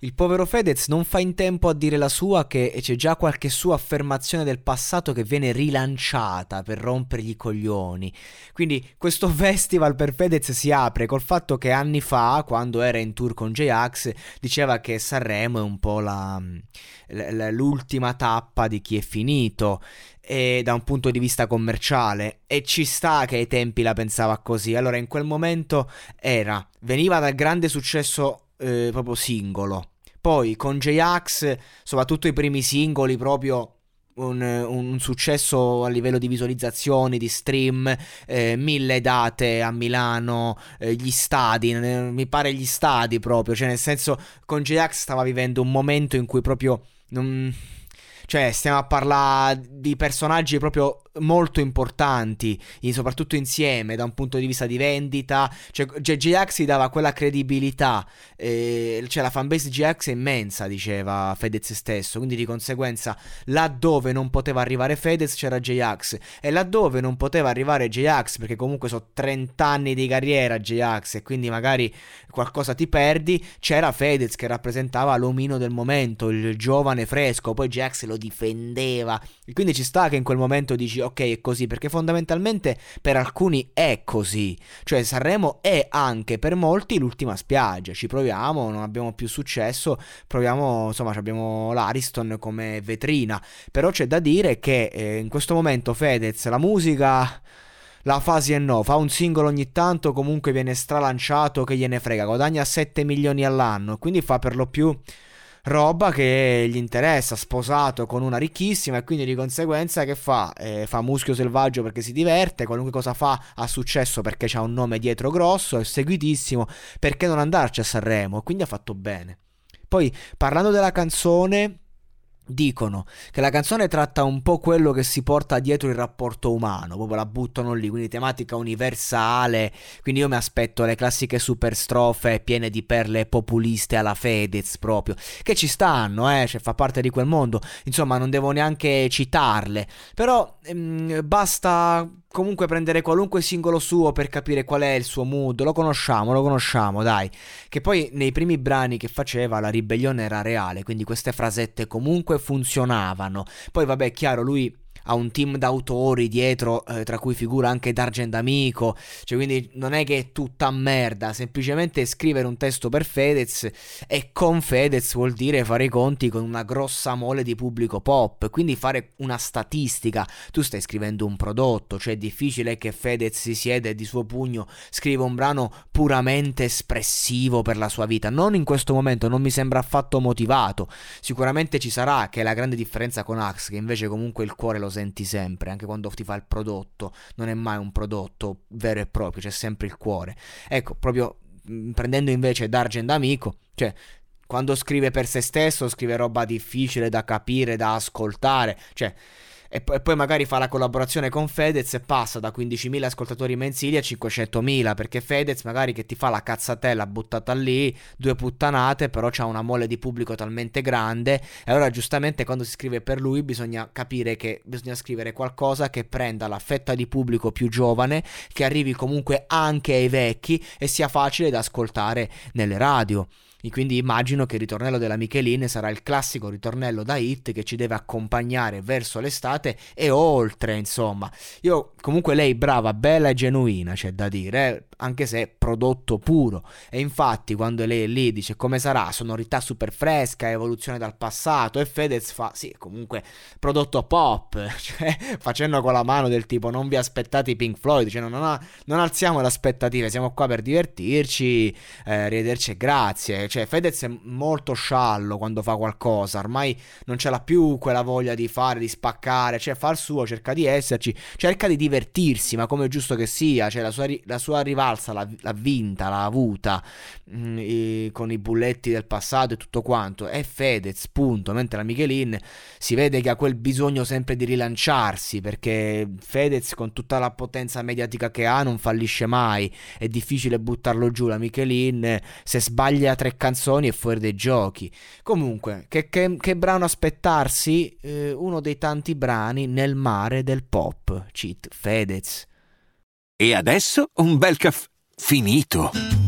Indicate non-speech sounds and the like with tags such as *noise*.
Il povero Fedez non fa in tempo a dire la sua che c'è già qualche sua affermazione del passato che viene rilanciata per rompergli i coglioni. Quindi questo *laughs* festival per Fedez si apre col fatto che anni fa, quando era in tour con J-Ax, diceva che Sanremo è un po' la, la, l'ultima tappa di chi è finito e da un punto di vista commerciale e ci sta che ai tempi la pensava così. Allora in quel momento era veniva dal grande successo eh, proprio singolo. Poi con J-Ax, soprattutto i primi singoli, proprio un, un, successo a livello di visualizzazioni, di stream, eh, mille date a Milano, eh, gli stadi, mi pare gli stadi proprio, cioè nel senso con J-Ax stava vivendo un momento in cui proprio non... Cioè, stiamo a parlare di personaggi proprio molto importanti, soprattutto insieme da un punto di vista di vendita. Cioè, GX si dava quella credibilità, eh, cioè la fanbase GX è immensa, diceva Fedez stesso. Quindi di conseguenza, laddove non poteva arrivare Fedez c'era JX, e laddove non poteva arrivare JX, perché comunque sono 30 anni di carriera JX, e quindi magari qualcosa ti perdi, c'era Fedez che rappresentava l'omino del momento, il giovane fresco. Poi JX lo difendeva, e quindi ci sta che in quel momento dici ok è così, perché fondamentalmente per alcuni è così, cioè Sanremo è anche per molti l'ultima spiaggia, ci proviamo, non abbiamo più successo, proviamo, insomma abbiamo l'Ariston come vetrina, però c'è da dire che eh, in questo momento Fedez, la musica la fasi e no, fa un singolo ogni tanto, comunque viene stralanciato che gliene frega, guadagna 7 milioni all'anno, quindi fa per lo più roba che gli interessa, sposato con una ricchissima e quindi di conseguenza che fa? Eh, fa muschio selvaggio perché si diverte, qualunque cosa fa ha successo perché ha un nome dietro grosso, è seguitissimo, perché non andarci a Sanremo? Quindi ha fatto bene. Poi parlando della canzone dicono che la canzone tratta un po' quello che si porta dietro il rapporto umano, proprio la buttano lì, quindi tematica universale, quindi io mi aspetto le classiche super strofe piene di perle populiste alla Fedez proprio, che ci stanno, eh, cioè fa parte di quel mondo, insomma non devo neanche citarle, però ehm, basta comunque prendere qualunque singolo suo per capire qual è il suo mood, lo conosciamo, lo conosciamo, dai. Che poi nei primi brani che faceva la ribellione era reale, quindi queste frasette comunque funzionavano. Poi vabbè, chiaro, lui ha un team d'autori dietro, eh, tra cui figura anche D'Argent Amico, cioè quindi non è che è tutta merda, semplicemente scrivere un testo per Fedez e con Fedez vuol dire fare i conti con una grossa mole di pubblico pop, quindi fare una statistica, tu stai scrivendo un prodotto, cioè è difficile che Fedez si siede di suo pugno, scriva un brano puramente espressivo per la sua vita, non in questo momento, non mi sembra affatto motivato, sicuramente ci sarà, che è la grande differenza con Axe, che invece comunque il cuore lo senti sempre, anche quando ti fa il prodotto, non è mai un prodotto vero e proprio, c'è sempre il cuore. Ecco, proprio mm, prendendo invece D'Argent Amico, cioè quando scrive per se stesso scrive roba difficile da capire, da ascoltare, cioè e, p- e, poi magari fa la collaborazione con Fedez e passa da 15.000 ascoltatori mensili a 500.000 perché Fedez magari che ti fa la cazzatella buttata lì, due puttanate, però c'ha una mole di pubblico talmente grande e allora giustamente quando si scrive per lui bisogna capire che bisogna scrivere qualcosa che prenda la fetta di pubblico più giovane, che arrivi comunque anche ai vecchi e sia facile da ascoltare nelle radio. Quindi immagino che il ritornello della Michelin sarà il classico ritornello da hit che ci deve accompagnare verso l'estate e oltre, insomma. Io comunque lei brava, bella e genuina, c'è da dire, eh? anche se prodotto puro. E infatti quando lei è lì dice come sarà, sonorità super fresca, evoluzione dal passato e Fedez fa sì, comunque prodotto pop, *laughs* cioè facendo con la mano del tipo non vi aspettate i Pink Floyd, cioè non, non, non alziamo le aspettative, siamo qua per divertirci, eh, arrivederci e grazie. Cioè Fedez è molto sciallo quando fa qualcosa, ormai non ce l'ha più quella voglia di fare, di spaccare, cioè fa il suo, cerca di esserci, cerca di divertirsi, ma come è giusto che sia, cioè la sua, la sua arrivata falsa l'ha, l'ha vinta, l'ha avuta mh, mm, e, con i bulletti del passato e tutto quanto. È Fedez, punto. Mentre la Michelin si vede che ha quel bisogno sempre di rilanciarsi perché Fedez con tutta la potenza mediatica che ha non fallisce mai. È difficile buttarlo giù. La Michelin se sbaglia tre canzoni è fuori dai giochi. Comunque, che, che, che brano aspettarsi? Eh, uno dei tanti brani nel mare del pop. Cheat Fedez. E adesso un bel caffè finito.